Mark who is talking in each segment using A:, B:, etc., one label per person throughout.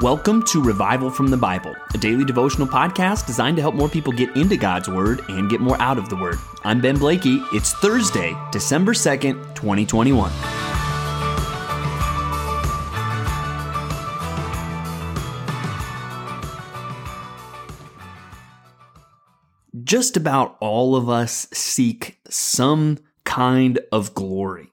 A: Welcome to Revival from the Bible, a daily devotional podcast designed to help more people get into God's Word and get more out of the Word. I'm Ben Blakey. It's Thursday, December 2nd, 2021. Just about all of us seek some kind of glory.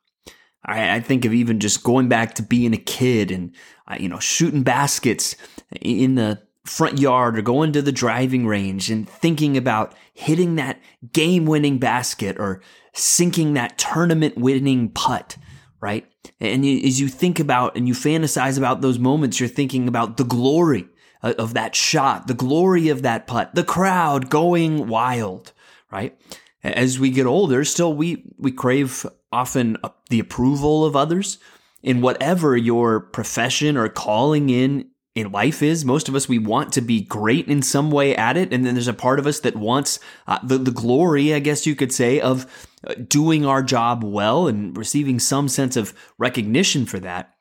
A: I, I think of even just going back to being a kid and, uh, you know, shooting baskets in the front yard or going to the driving range and thinking about hitting that game winning basket or sinking that tournament winning putt, right? And as you think about and you fantasize about those moments, you're thinking about the glory of that shot, the glory of that putt, the crowd going wild, right? As we get older, still we, we crave often the approval of others in whatever your profession or calling in in life is. Most of us, we want to be great in some way at it. And then there's a part of us that wants uh, the, the glory, I guess you could say, of uh, doing our job well and receiving some sense of recognition for that.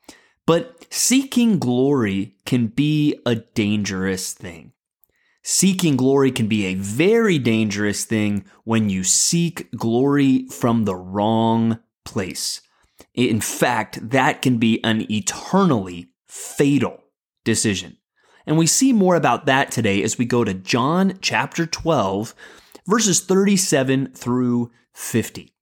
A: But seeking glory can be a dangerous thing. Seeking glory can be a very dangerous thing when you seek glory from the wrong place. In fact, that can be an eternally fatal decision. And we see more about that today as we go to John chapter 12, verses 37 through 50.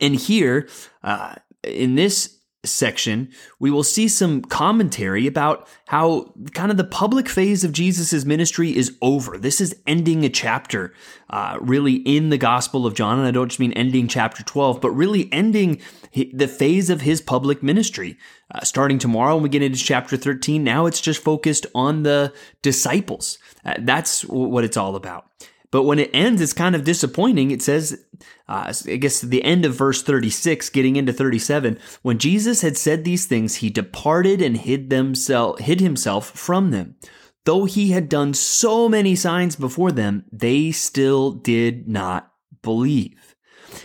A: And here, uh, in this section, we will see some commentary about how kind of the public phase of Jesus' ministry is over. This is ending a chapter, uh, really in the Gospel of John. And I don't just mean ending chapter 12, but really ending the phase of his public ministry. Uh, starting tomorrow when we get into chapter 13, now it's just focused on the disciples. Uh, that's what it's all about. But when it ends, it's kind of disappointing. It says, uh, I guess the end of verse 36, getting into 37, when Jesus had said these things, he departed and hid, themself, hid himself from them. Though he had done so many signs before them, they still did not believe.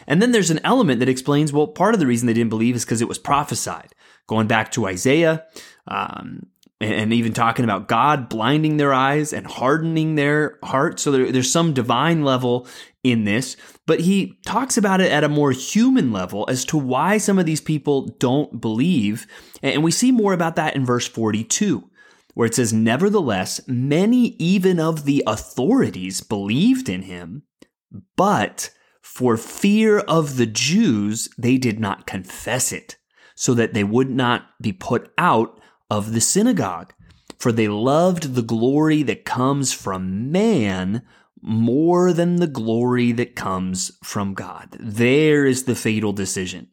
A: And then there's an element that explains, well, part of the reason they didn't believe is because it was prophesied. Going back to Isaiah, um, and even talking about God blinding their eyes and hardening their heart. So there, there's some divine level in this, but he talks about it at a more human level as to why some of these people don't believe. And we see more about that in verse 42, where it says, Nevertheless, many even of the authorities believed in him, but for fear of the Jews, they did not confess it, so that they would not be put out of the synagogue, for they loved the glory that comes from man more than the glory that comes from God. There is the fatal decision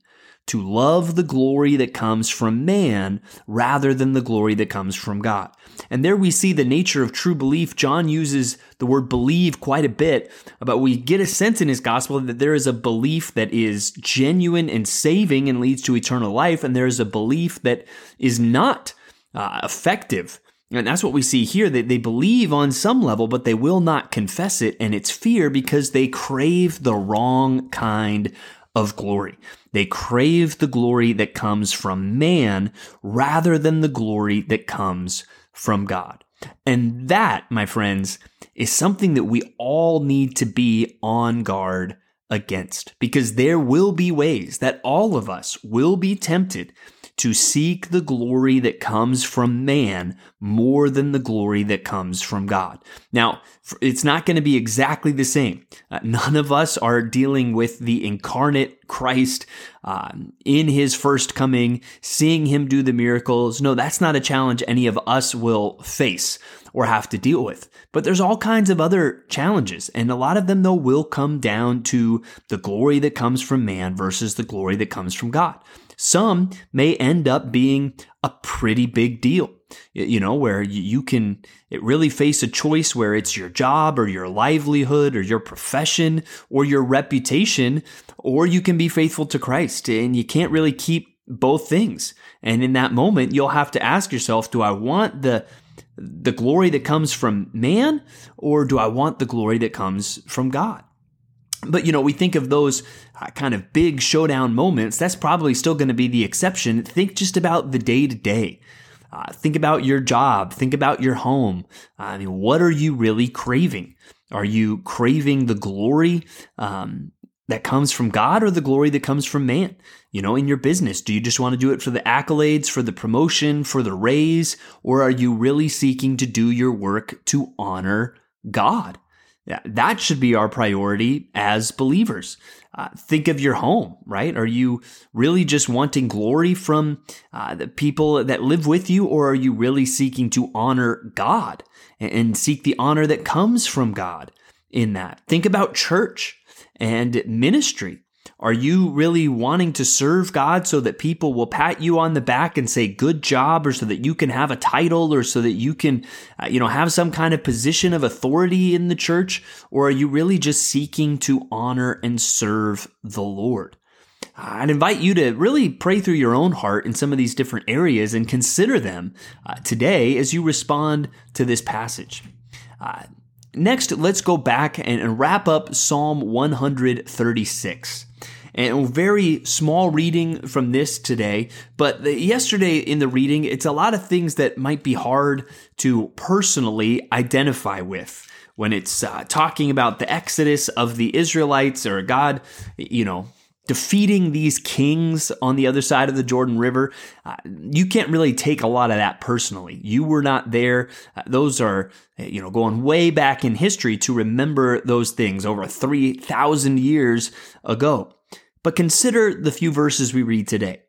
A: to love the glory that comes from man rather than the glory that comes from God. And there we see the nature of true belief. John uses the word believe quite a bit, but we get a sense in his gospel that there is a belief that is genuine and saving and leads to eternal life, and there is a belief that is not uh, effective. And that's what we see here. That they believe on some level, but they will not confess it. And it's fear because they crave the wrong kind of glory. They crave the glory that comes from man rather than the glory that comes from God. And that, my friends, is something that we all need to be on guard against because there will be ways that all of us will be tempted to seek the glory that comes from man more than the glory that comes from God. Now, it's not going to be exactly the same. Uh, none of us are dealing with the incarnate Christ uh, in his first coming, seeing him do the miracles. No, that's not a challenge any of us will face or have to deal with. But there's all kinds of other challenges, and a lot of them, though, will come down to the glory that comes from man versus the glory that comes from God. Some may end up being a pretty big deal, you know, where you can really face a choice where it's your job or your livelihood or your profession or your reputation, or you can be faithful to Christ and you can't really keep both things. And in that moment, you'll have to ask yourself, do I want the the glory that comes from man or do I want the glory that comes from God? But, you know, we think of those uh, kind of big showdown moments. That's probably still going to be the exception. Think just about the day to day. Think about your job. Think about your home. I mean, what are you really craving? Are you craving the glory um, that comes from God or the glory that comes from man? You know, in your business, do you just want to do it for the accolades, for the promotion, for the raise, or are you really seeking to do your work to honor God? That should be our priority as believers. Uh, think of your home, right? Are you really just wanting glory from uh, the people that live with you, or are you really seeking to honor God and, and seek the honor that comes from God in that? Think about church and ministry. Are you really wanting to serve God so that people will pat you on the back and say good job or so that you can have a title or so that you can uh, you know have some kind of position of authority in the church or are you really just seeking to honor and serve the Lord? I'd invite you to really pray through your own heart in some of these different areas and consider them uh, today as you respond to this passage. Uh, next, let's go back and, wrap up Psalm 136. And a very small reading from this today, but the, yesterday in the reading, it's a lot of things that might be hard to personally identify with when it's uh, talking about the exodus of the Israelites or God, you know, defeating these kings on the other side of the Jordan River, uh, you can't really take a lot of that personally. You were not there. Uh, those are, you know, going way back in history to remember those things over 3,000 years ago. But consider the few verses we read today.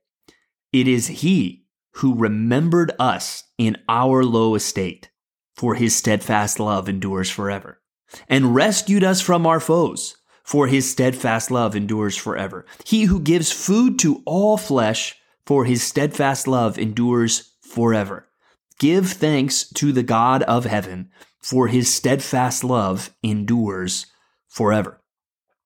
A: It is He who remembered us in our low estate, for His steadfast love endures forever, and rescued us from our foes, for His steadfast love endures forever. He who gives food to all flesh, for His steadfast love endures forever. Give thanks to the God of heaven, for His steadfast love endures forever.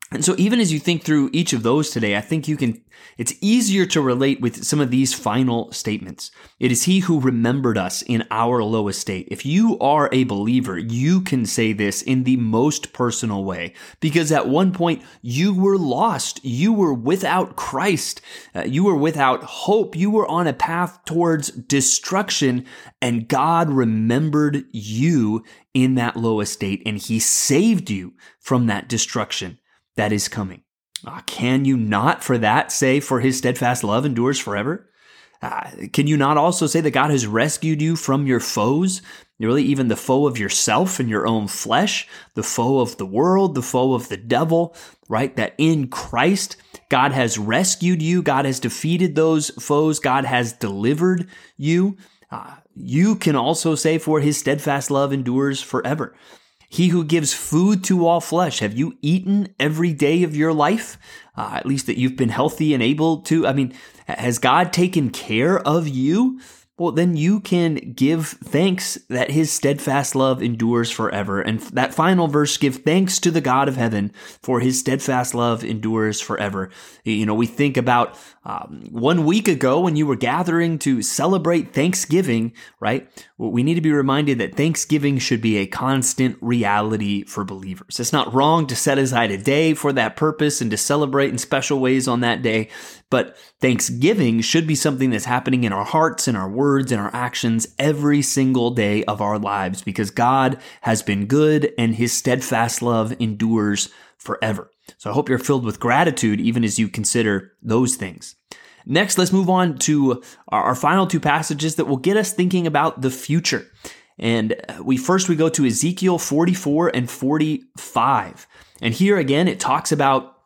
A: And so even as you think through each of those today, I think you can, it's easier to relate with some of these final statements. It is he who remembered us in our low estate. If you are a believer, you can say this in the most personal way because at one point you were lost. You were without Christ. Uh, you were without hope. You were on a path towards destruction and God remembered you in that low estate and he saved you from that destruction that is coming. Uh, can you not for that say, for his steadfast love endures forever? Uh, can you not also say that God has rescued you from your foes? Really, even the foe of yourself and your own flesh, the foe of the world, the foe of the devil, right? That in Christ, God has rescued you. God has defeated those foes. God has delivered you. Uh, you can also say, for his steadfast love endures forever. He who gives food to all flesh. Have you eaten every day of your life? Uh, at least that you've been healthy and able to. I mean, has God taken care of you? Well, then you can give thanks that his steadfast love endures forever. And that final verse, give thanks to the God of heaven for his steadfast love endures forever. You know, we think about um, one week ago when you were gathering to celebrate Thanksgiving, right? We need to be reminded that Thanksgiving should be a constant reality for believers. It's not wrong to set aside a day for that purpose and to celebrate in special ways on that day. But Thanksgiving should be something that's happening in our hearts, and our words, and our actions every single day of our lives because God has been good and his steadfast love endures forever. So I hope you're filled with gratitude even as you consider those things. Next, let's move on to our final two passages that will get us thinking about the future. And we first we go to Ezekiel 44 and 45. And here again it talks about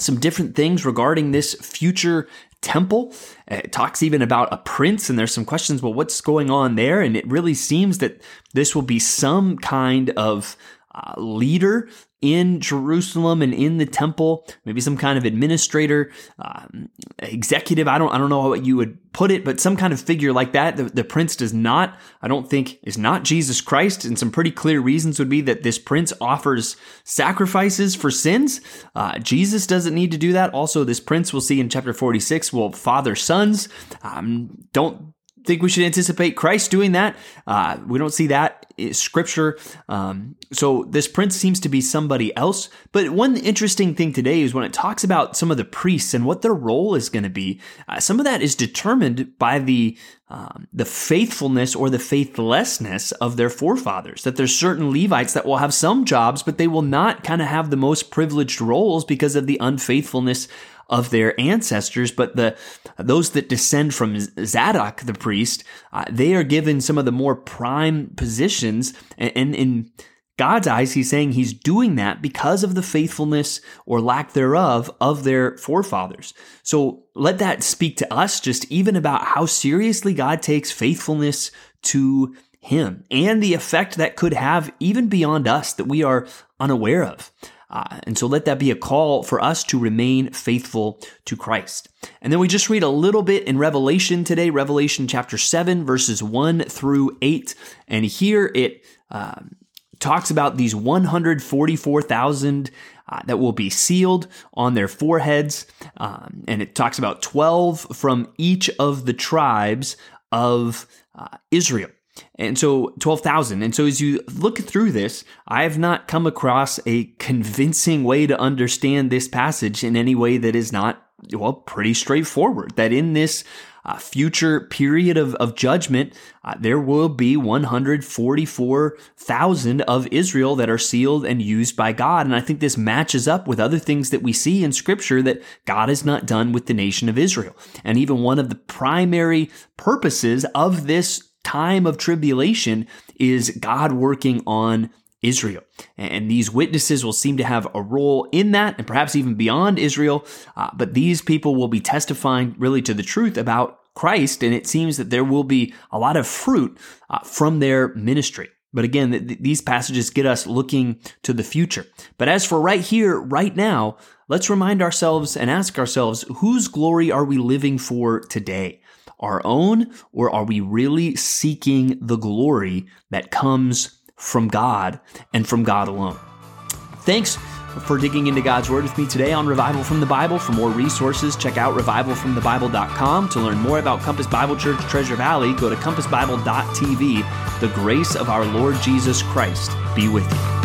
A: some different things regarding this future temple. It talks even about a prince, and there's some questions. Well, what's going on there? And it really seems that this will be some kind of uh, leader in Jerusalem and in the temple, maybe some kind of administrator, um, executive. I don't, I don't know how you would put it, but some kind of figure like that. The, the, prince does not, I don't think, is not Jesus Christ. And some pretty clear reasons would be that this prince offers sacrifices for sins. Uh, Jesus doesn't need to do that. Also, this prince we'll see in chapter 46 will father sons. Um, don't think we should anticipate Christ doing that. Uh, we don't see that scripture. Um, so this prince seems to be somebody else. But one interesting thing today is when it talks about some of the priests and what their role is going to be. Uh, some of that is determined by the um, the faithfulness or the faithlessness of their forefathers. That there's certain Levites that will have some jobs, but they will not kind of have the most privileged roles because of the unfaithfulness of their ancestors, but the those that descend from Zadok the priest, uh, they are given some of the more prime positions, and, and in God's eyes, he's saying he's doing that because of the faithfulness or lack thereof of their forefathers. So let that speak to us just even about how seriously God takes faithfulness to him and the effect that could have even beyond us that we are unaware of. Uh, and so let that be a call for us to remain faithful to Christ. And then we just read a little bit in Revelation today, Revelation chapter 7, verses 1 through 8. And here it um, talks about these 144,000 uh, that will be sealed on their foreheads. Um, and it talks about 12 from each of the tribes of uh, Israel. And so 12,000. And so as you look through this, I have not come across a convincing way to understand this passage in any way that is not, well, pretty straightforward. That in this uh, future period of, of judgment, uh, there will be 144,000 of Israel that are sealed and used by God. And I think this matches up with other things that we see in scripture that God has not done with the nation of Israel. And even one of the primary purposes of this time of tribulation is God working on Israel. And these witnesses will seem to have a role in that and perhaps even beyond Israel. Uh, but these people will be testifying really to the truth about Christ. And it seems that there will be a lot of fruit uh, from their ministry. But again, th- th- these passages get us looking to the future. But as for right here, right now, let's remind ourselves and ask ourselves, whose glory are we living for today? Our own, or are we really seeking the glory that comes from God and from God alone? Thanks for digging into God's Word with me today on Revival from the Bible. For more resources, check out revivalfromthebible.com. To learn more about Compass Bible Church Treasure Valley, go to compassbible.tv. The grace of our Lord Jesus Christ be with you.